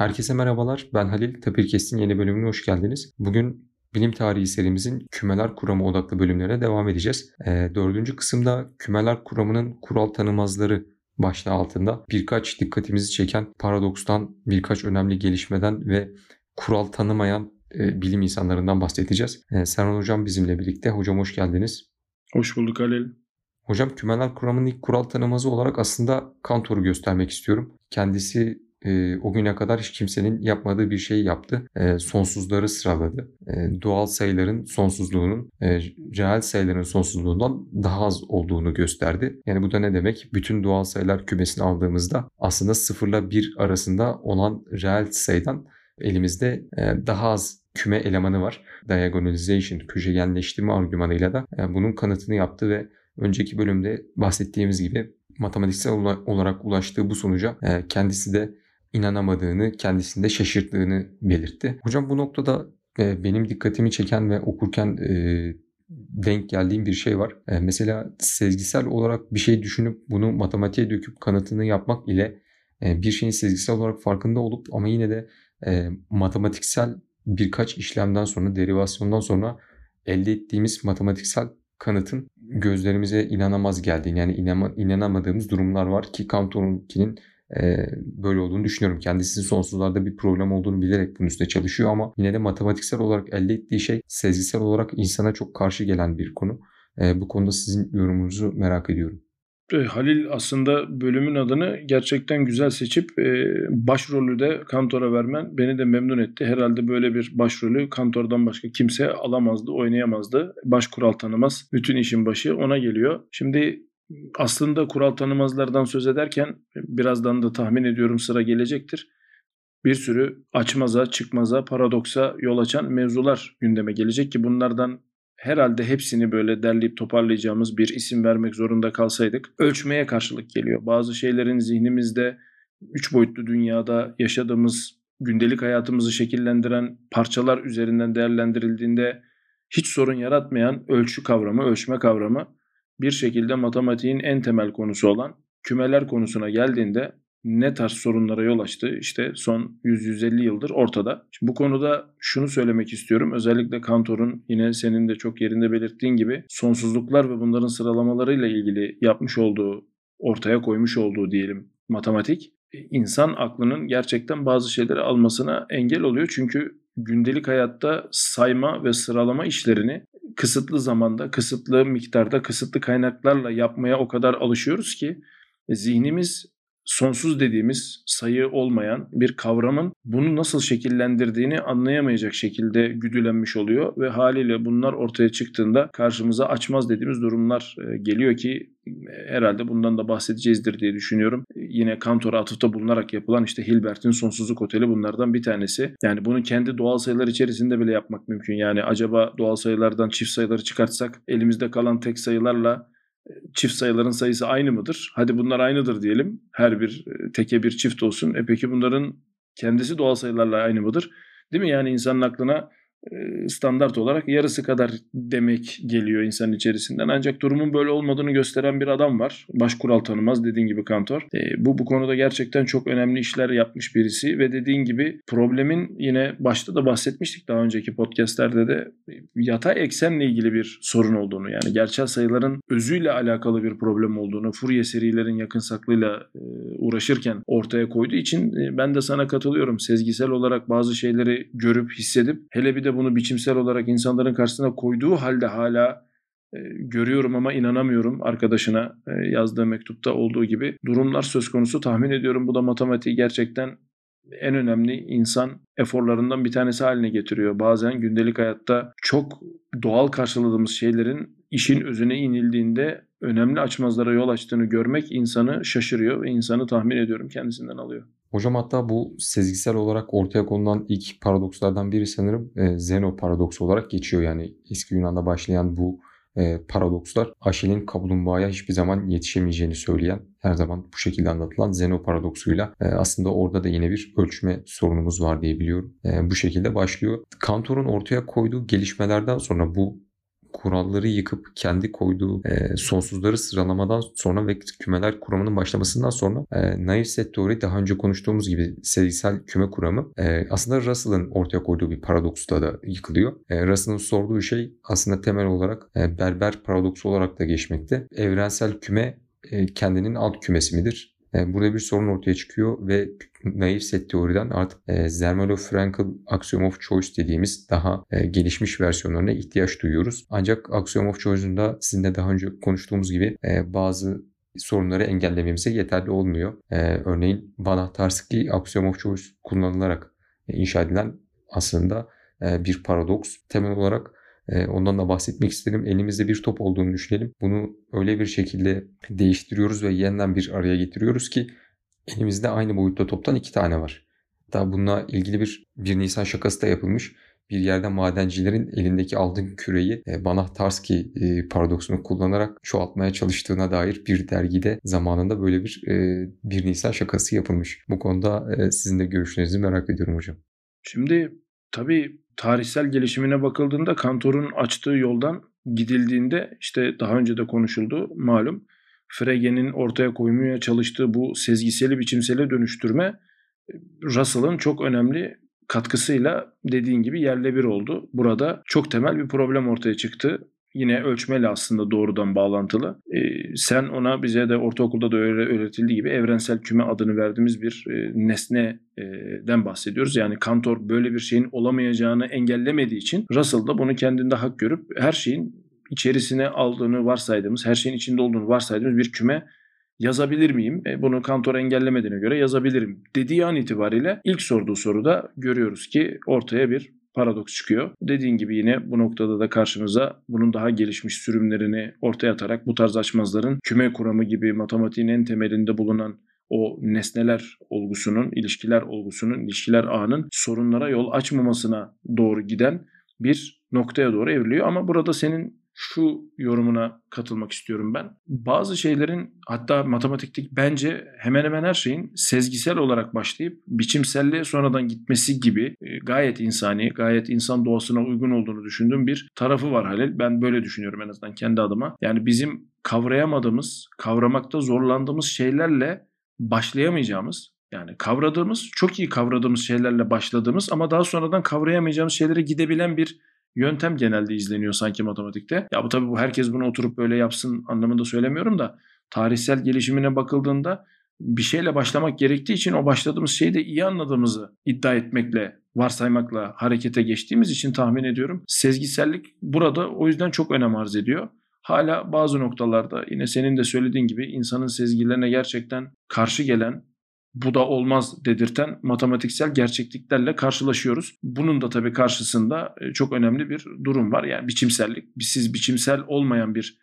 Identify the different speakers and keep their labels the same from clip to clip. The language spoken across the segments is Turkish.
Speaker 1: Herkese merhabalar. Ben Halil. Tapirkes'in yeni bölümüne hoş geldiniz. Bugün bilim tarihi serimizin kümeler kuramı odaklı bölümlere devam edeceğiz. E, dördüncü kısımda kümeler kuramının kural tanımazları başlığı altında birkaç dikkatimizi çeken paradokstan, birkaç önemli gelişmeden ve kural tanımayan e, bilim insanlarından bahsedeceğiz. E, Serhan Hocam bizimle birlikte. Hocam hoş geldiniz.
Speaker 2: Hoş bulduk Halil.
Speaker 1: Hocam kümeler kuramının ilk kural tanımazı olarak aslında Kantor'u göstermek istiyorum. Kendisi e, o güne kadar hiç kimsenin yapmadığı bir şeyi yaptı. E, sonsuzları sıraladı. E, doğal sayıların sonsuzluğunun e, reel sayıların sonsuzluğundan daha az olduğunu gösterdi. Yani bu da ne demek? Bütün doğal sayılar kümesini aldığımızda aslında sıfırla bir arasında olan reel sayıdan elimizde e, daha az küme elemanı var. Diagonalization, köşegenleştirme argümanıyla da e, bunun kanıtını yaptı ve önceki bölümde bahsettiğimiz gibi matematiksel olarak ulaştığı bu sonuca kendisi de inanamadığını, kendisinde şaşırttığını belirtti. Hocam bu noktada e, benim dikkatimi çeken ve okurken e, denk geldiğim bir şey var. E, mesela sezgisel olarak bir şey düşünüp bunu matematiğe döküp kanıtını yapmak ile bir şeyin sezgisel olarak farkında olup ama yine de matematiksel birkaç işlemden sonra, derivasyondan sonra elde ettiğimiz matematiksel kanıtın gözlerimize inanamaz geldiğini yani inanamadığımız durumlar var ki Cantor'unkinin böyle olduğunu düşünüyorum. Kendisinin sonsuzlarda bir problem olduğunu bilerek bunun üstüne çalışıyor ama yine de matematiksel olarak elde ettiği şey sezgisel olarak insana çok karşı gelen bir konu. Bu konuda sizin yorumunuzu merak ediyorum.
Speaker 2: Halil aslında bölümün adını gerçekten güzel seçip başrolü de Kantor'a vermen beni de memnun etti. Herhalde böyle bir başrolü Kantor'dan başka kimse alamazdı, oynayamazdı. Baş kural tanımaz. Bütün işin başı ona geliyor. Şimdi aslında kural tanımazlardan söz ederken birazdan da tahmin ediyorum sıra gelecektir. Bir sürü açmaza, çıkmaza, paradoksa yol açan mevzular gündeme gelecek ki bunlardan herhalde hepsini böyle derleyip toparlayacağımız bir isim vermek zorunda kalsaydık ölçmeye karşılık geliyor. Bazı şeylerin zihnimizde üç boyutlu dünyada yaşadığımız gündelik hayatımızı şekillendiren parçalar üzerinden değerlendirildiğinde hiç sorun yaratmayan ölçü kavramı, ölçme kavramı bir şekilde matematiğin en temel konusu olan kümeler konusuna geldiğinde ne tarz sorunlara yol açtı işte son 100-150 yıldır ortada. Şimdi bu konuda şunu söylemek istiyorum. Özellikle Kantor'un yine senin de çok yerinde belirttiğin gibi sonsuzluklar ve bunların sıralamalarıyla ilgili yapmış olduğu, ortaya koymuş olduğu diyelim matematik insan aklının gerçekten bazı şeyleri almasına engel oluyor. Çünkü gündelik hayatta sayma ve sıralama işlerini kısıtlı zamanda, kısıtlı miktarda, kısıtlı kaynaklarla yapmaya o kadar alışıyoruz ki zihnimiz sonsuz dediğimiz sayı olmayan bir kavramın bunu nasıl şekillendirdiğini anlayamayacak şekilde güdülenmiş oluyor ve haliyle bunlar ortaya çıktığında karşımıza açmaz dediğimiz durumlar e, geliyor ki e, herhalde bundan da bahsedeceğizdir diye düşünüyorum. Yine Kantor'a atıfta bulunarak yapılan işte Hilbert'in sonsuzluk oteli bunlardan bir tanesi. Yani bunu kendi doğal sayılar içerisinde bile yapmak mümkün. Yani acaba doğal sayılardan çift sayıları çıkartsak elimizde kalan tek sayılarla çift sayıların sayısı aynı mıdır? Hadi bunlar aynıdır diyelim. Her bir e, teke bir çift olsun. E peki bunların kendisi doğal sayılarla aynı mıdır? Değil mi? Yani insanın aklına standart olarak yarısı kadar demek geliyor insan içerisinden. Ancak durumun böyle olmadığını gösteren bir adam var. Baş kural tanımaz dediğin gibi Kantor. E, bu bu konuda gerçekten çok önemli işler yapmış birisi ve dediğin gibi problemin yine başta da bahsetmiştik daha önceki podcastlerde de yatay eksenle ilgili bir sorun olduğunu yani gerçel sayıların özüyle alakalı bir problem olduğunu Fourier serilerin yakın saklıyla e, uğraşırken ortaya koyduğu için e, ben de sana katılıyorum. Sezgisel olarak bazı şeyleri görüp hissedip hele bir de de bunu biçimsel olarak insanların karşısına koyduğu halde hala e, görüyorum ama inanamıyorum arkadaşına e, yazdığı mektupta olduğu gibi durumlar söz konusu tahmin ediyorum. Bu da matematiği gerçekten en önemli insan eforlarından bir tanesi haline getiriyor. Bazen gündelik hayatta çok doğal karşıladığımız şeylerin işin özüne inildiğinde önemli açmazlara yol açtığını görmek insanı şaşırıyor ve insanı tahmin ediyorum kendisinden alıyor.
Speaker 1: Hocam hatta bu sezgisel olarak ortaya konulan ilk paradokslardan biri sanırım e, Zeno paradoksu olarak geçiyor. Yani eski Yunan'da başlayan bu e, paradokslar Aşil'in kaplumbağaya hiçbir zaman yetişemeyeceğini söyleyen her zaman bu şekilde anlatılan Zeno paradoksuyla e, aslında orada da yine bir ölçme sorunumuz var diye biliyorum. E, bu şekilde başlıyor. Kantor'un ortaya koyduğu gelişmelerden sonra bu kuralları yıkıp kendi koyduğu e, sonsuzları sıralamadan sonra ve kümeler kuramının başlamasından sonra e, naif set teori daha önce konuştuğumuz gibi sezgisel küme kuramı e, aslında Russell'ın ortaya koyduğu bir paradoksla da yıkılıyor. E, Russell'ın sorduğu şey aslında temel olarak e, berber paradoksu olarak da geçmekte. Evrensel küme e, kendinin alt kümesi midir? E, burada bir sorun ortaya çıkıyor ve naif set teoriden artık e, Zermelo-Fraenkel axiom of choice dediğimiz daha e, gelişmiş versiyonlarına ihtiyaç duyuyoruz. Ancak axiom of choice'un da sizinle daha önce konuştuğumuz gibi bazı sorunları engellememize yeterli olmuyor. Örneğin Van Ahtarski axiom of choice kullanılarak inşa edilen aslında bir paradoks. Temel olarak ondan da bahsetmek isterim. Elimizde bir top olduğunu düşünelim. Bunu öyle bir şekilde değiştiriyoruz ve yeniden bir araya getiriyoruz ki elimizde aynı boyutta toptan iki tane var. Hatta bununla ilgili bir 1 Nisan şakası da yapılmış. Bir yerde madencilerin elindeki altın küreyi e, Banach-Tarski e, paradoksunu kullanarak çoğaltmaya çalıştığına dair bir dergide zamanında böyle bir 1 e, Nisan şakası yapılmış. Bu konuda sizin de görüşlerinizi merak ediyorum hocam.
Speaker 2: Şimdi tabii tarihsel gelişimine bakıldığında Kantor'un açtığı yoldan gidildiğinde işte daha önce de konuşuldu malum. Frege'nin ortaya koymaya çalıştığı bu sezgiseli biçimsele dönüştürme Russell'ın çok önemli katkısıyla dediğin gibi yerle bir oldu. Burada çok temel bir problem ortaya çıktı yine ölçmeli aslında doğrudan bağlantılı. E, sen ona bize de ortaokulda da öyle öğretildiği gibi evrensel küme adını verdiğimiz bir e, nesneden bahsediyoruz. Yani Kantor böyle bir şeyin olamayacağını engellemediği için Russell da bunu kendinde hak görüp her şeyin içerisine aldığını varsaydığımız, her şeyin içinde olduğunu varsaydığımız bir küme yazabilir miyim? E, bunu Kantor engellemediğine göre yazabilirim dediği an itibariyle ilk sorduğu soruda görüyoruz ki ortaya bir paradoks çıkıyor. Dediğin gibi yine bu noktada da karşımıza bunun daha gelişmiş sürümlerini ortaya atarak bu tarz açmazların küme kuramı gibi matematiğin en temelinde bulunan o nesneler olgusunun, ilişkiler olgusunun, ilişkiler ağının sorunlara yol açmamasına doğru giden bir noktaya doğru evriliyor. Ama burada senin şu yorumuna katılmak istiyorum ben. Bazı şeylerin hatta matematikte bence hemen hemen her şeyin sezgisel olarak başlayıp biçimselliğe sonradan gitmesi gibi e, gayet insani, gayet insan doğasına uygun olduğunu düşündüğüm bir tarafı var Halil. Ben böyle düşünüyorum en azından kendi adıma. Yani bizim kavrayamadığımız, kavramakta zorlandığımız şeylerle başlayamayacağımız yani kavradığımız, çok iyi kavradığımız şeylerle başladığımız ama daha sonradan kavrayamayacağımız şeylere gidebilen bir yöntem genelde izleniyor sanki matematikte. Ya bu tabii bu herkes bunu oturup böyle yapsın anlamında söylemiyorum da tarihsel gelişimine bakıldığında bir şeyle başlamak gerektiği için o başladığımız şeyi de iyi anladığımızı iddia etmekle, varsaymakla harekete geçtiğimiz için tahmin ediyorum. Sezgisellik burada o yüzden çok önem arz ediyor. Hala bazı noktalarda yine senin de söylediğin gibi insanın sezgilerine gerçekten karşı gelen bu da olmaz dedirten matematiksel gerçekliklerle karşılaşıyoruz. Bunun da tabii karşısında e, çok önemli bir durum var. Yani biçimsellik. Siz biçimsel olmayan bir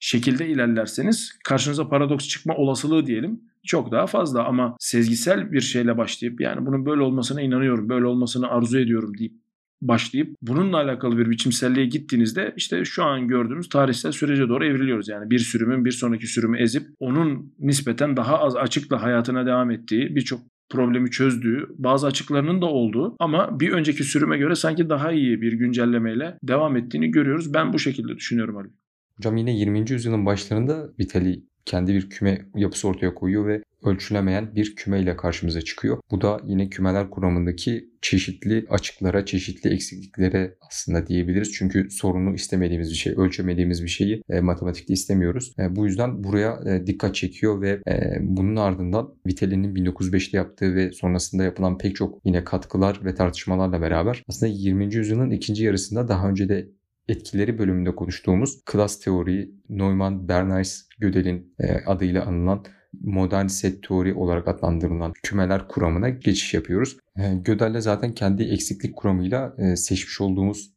Speaker 2: şekilde ilerlerseniz karşınıza paradoks çıkma olasılığı diyelim çok daha fazla ama sezgisel bir şeyle başlayıp yani bunun böyle olmasına inanıyorum, böyle olmasını arzu ediyorum deyip başlayıp bununla alakalı bir biçimselliğe gittiğinizde işte şu an gördüğümüz tarihsel sürece doğru evriliyoruz. Yani bir sürümün bir sonraki sürümü ezip onun nispeten daha az açıkla hayatına devam ettiği birçok problemi çözdüğü, bazı açıklarının da olduğu ama bir önceki sürüme göre sanki daha iyi bir güncellemeyle devam ettiğini görüyoruz. Ben bu şekilde düşünüyorum Ali.
Speaker 1: Hocam yine 20. yüzyılın başlarında Vitali kendi bir küme yapısı ortaya koyuyor ve ölçülemeyen bir küme ile karşımıza çıkıyor. Bu da yine kümeler kuramındaki çeşitli açıklara, çeşitli eksikliklere aslında diyebiliriz. Çünkü sorunu istemediğimiz bir şey, ölçemediğimiz bir şeyi e, matematikte istemiyoruz. E, bu yüzden buraya e, dikkat çekiyor ve e, bunun ardından Vitali'nin 1905'te yaptığı ve sonrasında yapılan pek çok yine katkılar ve tartışmalarla beraber aslında 20. yüzyılın ikinci yarısında daha önce de etkileri bölümünde konuştuğumuz klas teori, Neumann, Bernays, Gödel'in e, adıyla anılan modern set teori olarak adlandırılan kümeler kuramına geçiş yapıyoruz. E, Gödel'le zaten kendi eksiklik kuramıyla e, seçmiş olduğumuz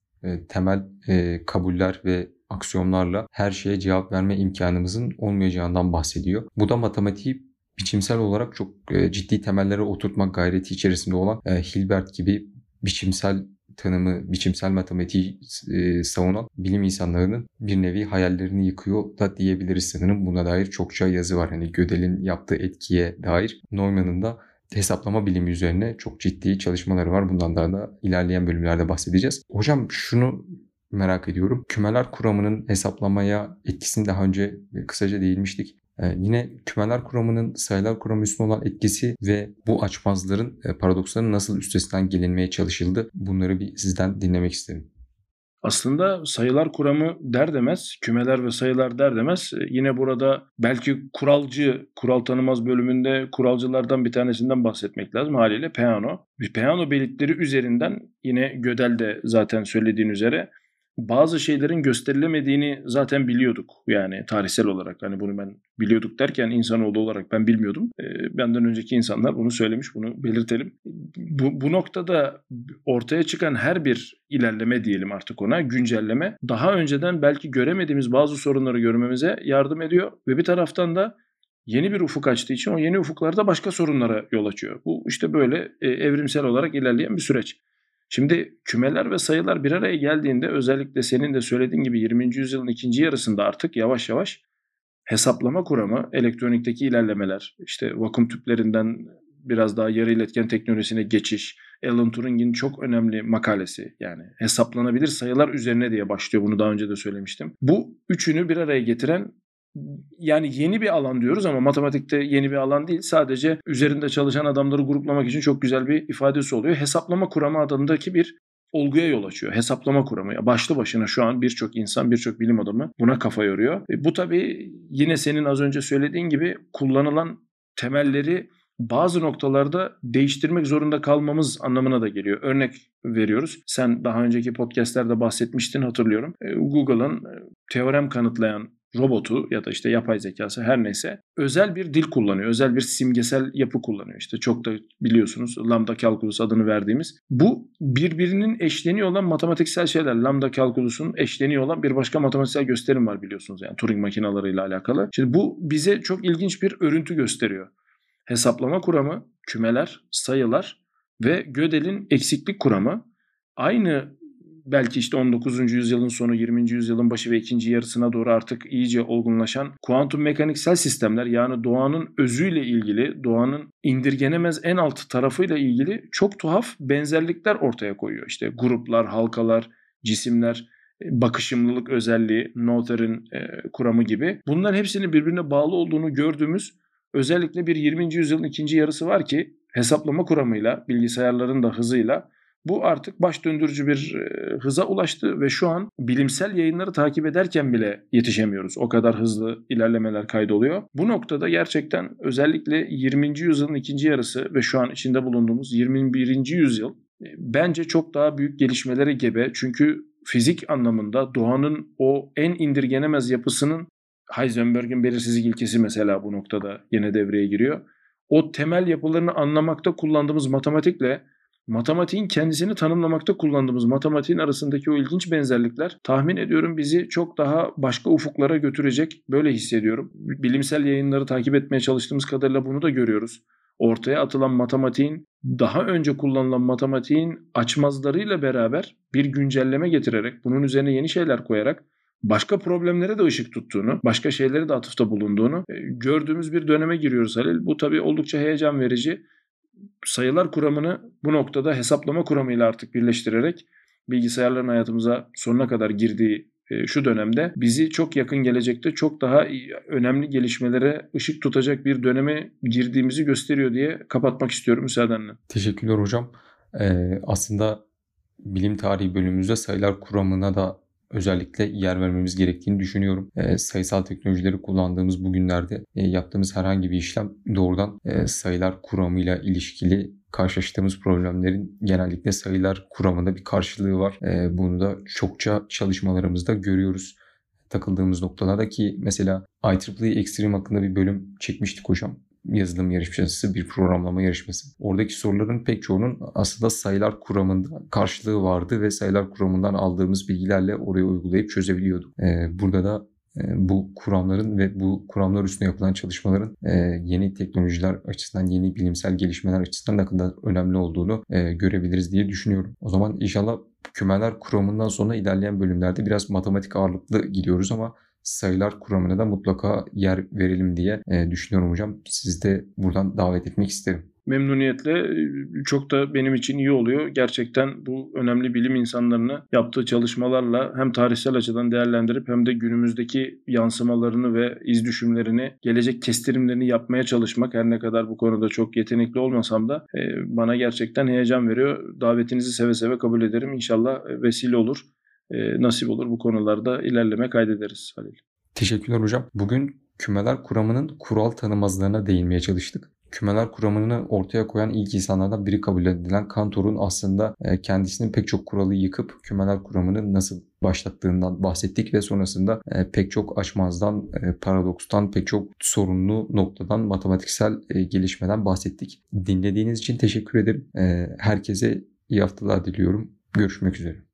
Speaker 1: temel kabuller ve aksiyonlarla her şeye cevap verme imkanımızın olmayacağından bahsediyor. Bu da matematiği biçimsel olarak çok ciddi temellere oturtmak gayreti içerisinde olan Hilbert gibi biçimsel tanımı, biçimsel matematiği e, savunan bilim insanlarının bir nevi hayallerini yıkıyor da diyebiliriz sanırım. Buna dair çokça yazı var. Hani Gödel'in yaptığı etkiye dair. Neumann'ın da hesaplama bilimi üzerine çok ciddi çalışmaları var. Bundan daha da ilerleyen bölümlerde bahsedeceğiz. Hocam şunu merak ediyorum. Kümeler kuramının hesaplamaya etkisini daha önce kısaca değinmiştik. Ee, yine kümeler kuramının sayılar kuramı üstüne olan etkisi ve bu açmazların, e, paradoksların nasıl üstesinden gelinmeye çalışıldı bunları bir sizden dinlemek isterim.
Speaker 2: Aslında sayılar kuramı der demez, kümeler ve sayılar der demez e, yine burada belki kuralcı, kural tanımaz bölümünde kuralcılardan bir tanesinden bahsetmek lazım haliyle Peano. Peano belirtileri üzerinden yine Gödel'de zaten söylediğin üzere bazı şeylerin gösterilemediğini zaten biliyorduk. Yani tarihsel olarak hani bunu ben biliyorduk derken insanoğlu olarak ben bilmiyordum. E, benden önceki insanlar bunu söylemiş, bunu belirtelim. Bu, bu noktada ortaya çıkan her bir ilerleme diyelim artık ona, güncelleme daha önceden belki göremediğimiz bazı sorunları görmemize yardım ediyor ve bir taraftan da yeni bir ufuk açtığı için o yeni ufuklarda başka sorunlara yol açıyor. Bu işte böyle e, evrimsel olarak ilerleyen bir süreç. Şimdi kümeler ve sayılar bir araya geldiğinde özellikle senin de söylediğin gibi 20. yüzyılın ikinci yarısında artık yavaş yavaş hesaplama kuramı, elektronikteki ilerlemeler, işte vakum tüplerinden biraz daha yarı iletken teknolojisine geçiş, Alan Turing'in çok önemli makalesi yani hesaplanabilir sayılar üzerine diye başlıyor bunu daha önce de söylemiştim. Bu üçünü bir araya getiren yani yeni bir alan diyoruz ama matematikte yeni bir alan değil. Sadece üzerinde çalışan adamları gruplamak için çok güzel bir ifadesi oluyor. Hesaplama kuramı adındaki bir olguya yol açıyor. Hesaplama kuramı. Başlı başına şu an birçok insan, birçok bilim adamı buna kafa yoruyor. E bu tabii yine senin az önce söylediğin gibi kullanılan temelleri bazı noktalarda değiştirmek zorunda kalmamız anlamına da geliyor. Örnek veriyoruz. Sen daha önceki podcastlerde bahsetmiştin hatırlıyorum. E, Google'ın e, teorem kanıtlayan robotu ya da işte yapay zekası her neyse özel bir dil kullanıyor. Özel bir simgesel yapı kullanıyor. İşte çok da biliyorsunuz lambda calculus adını verdiğimiz. Bu birbirinin eşleniyor olan matematiksel şeyler. Lambda calculus'un eşleniyor olan bir başka matematiksel gösterim var biliyorsunuz yani Turing makinalarıyla alakalı. Şimdi bu bize çok ilginç bir örüntü gösteriyor. Hesaplama kuramı, kümeler, sayılar ve Gödel'in eksiklik kuramı aynı belki işte 19. yüzyılın sonu 20. yüzyılın başı ve ikinci yarısına doğru artık iyice olgunlaşan kuantum mekaniksel sistemler yani doğanın özüyle ilgili, doğanın indirgenemez en alt tarafıyla ilgili çok tuhaf benzerlikler ortaya koyuyor. İşte gruplar, halkalar, cisimler, e, bakışımlılık özelliği, Noether'in e, kuramı gibi. Bunların hepsinin birbirine bağlı olduğunu gördüğümüz özellikle bir 20. yüzyılın ikinci yarısı var ki hesaplama kuramıyla, bilgisayarların da hızıyla bu artık baş döndürücü bir e, hıza ulaştı ve şu an bilimsel yayınları takip ederken bile yetişemiyoruz. O kadar hızlı ilerlemeler kaydoluyor. Bu noktada gerçekten özellikle 20. yüzyılın ikinci yarısı ve şu an içinde bulunduğumuz 21. yüzyıl e, bence çok daha büyük gelişmelere gebe. Çünkü fizik anlamında doğanın o en indirgenemez yapısının Heisenberg'in belirsizlik ilkesi mesela bu noktada yine devreye giriyor. O temel yapılarını anlamakta kullandığımız matematikle matematiğin kendisini tanımlamakta kullandığımız matematiğin arasındaki o ilginç benzerlikler tahmin ediyorum bizi çok daha başka ufuklara götürecek. Böyle hissediyorum. Bilimsel yayınları takip etmeye çalıştığımız kadarıyla bunu da görüyoruz. Ortaya atılan matematiğin daha önce kullanılan matematiğin açmazlarıyla beraber bir güncelleme getirerek bunun üzerine yeni şeyler koyarak başka problemlere de ışık tuttuğunu, başka şeylere de atıfta bulunduğunu e, gördüğümüz bir döneme giriyoruz Halil. Bu tabii oldukça heyecan verici sayılar kuramını bu noktada hesaplama kuramıyla artık birleştirerek bilgisayarların hayatımıza sonuna kadar girdiği e, şu dönemde bizi çok yakın gelecekte çok daha önemli gelişmelere ışık tutacak bir döneme girdiğimizi gösteriyor diye kapatmak istiyorum müsaadenle.
Speaker 1: Teşekkürler hocam. Ee, aslında bilim tarihi bölümümüzde sayılar kuramına da özellikle yer vermemiz gerektiğini düşünüyorum. E, sayısal teknolojileri kullandığımız bugünlerde e, yaptığımız herhangi bir işlem doğrudan e, sayılar kuramıyla ilişkili karşılaştığımız problemlerin genellikle sayılar kuramında bir karşılığı var. E, bunu da çokça çalışmalarımızda görüyoruz takıldığımız noktalarda ki mesela IEEE Extreme hakkında bir bölüm çekmiştik hocam yazılım yarışması, bir programlama yarışması. Oradaki soruların pek çoğunun aslında sayılar kuramında karşılığı vardı ve sayılar kuramından aldığımız bilgilerle oraya uygulayıp çözebiliyorduk. Ee, burada da e, bu kuramların ve bu kuramlar üstüne yapılan çalışmaların e, yeni teknolojiler açısından, yeni bilimsel gelişmeler açısından ne kadar önemli olduğunu e, görebiliriz diye düşünüyorum. O zaman inşallah kümeler kuramından sonra ilerleyen bölümlerde biraz matematik ağırlıklı gidiyoruz ama sayılar kuramına da mutlaka yer verelim diye e, düşünüyorum hocam. Sizi de buradan davet etmek isterim.
Speaker 2: memnuniyetle e, çok da benim için iyi oluyor. Gerçekten bu önemli bilim insanlarını yaptığı çalışmalarla hem tarihsel açıdan değerlendirip hem de günümüzdeki yansımalarını ve iz düşümlerini, gelecek kestirimlerini yapmaya çalışmak her ne kadar bu konuda çok yetenekli olmasam da e, bana gerçekten heyecan veriyor. Davetinizi seve seve kabul ederim. İnşallah vesile olur. E, nasip olur bu konularda ilerleme kaydederiz Halil.
Speaker 1: Teşekkürler hocam. Bugün kümeler kuramının kural tanımazlığına değinmeye çalıştık. Kümeler kuramını ortaya koyan ilk insanlardan biri kabul edilen Kantor'un aslında e, kendisinin pek çok kuralı yıkıp kümeler kuramını nasıl başlattığından bahsettik ve sonrasında e, pek çok açmazdan, e, paradokstan, pek çok sorunlu noktadan, matematiksel gelişmeden bahsettik. Dinlediğiniz için teşekkür ederim. Herkese iyi haftalar diliyorum. Görüşmek üzere.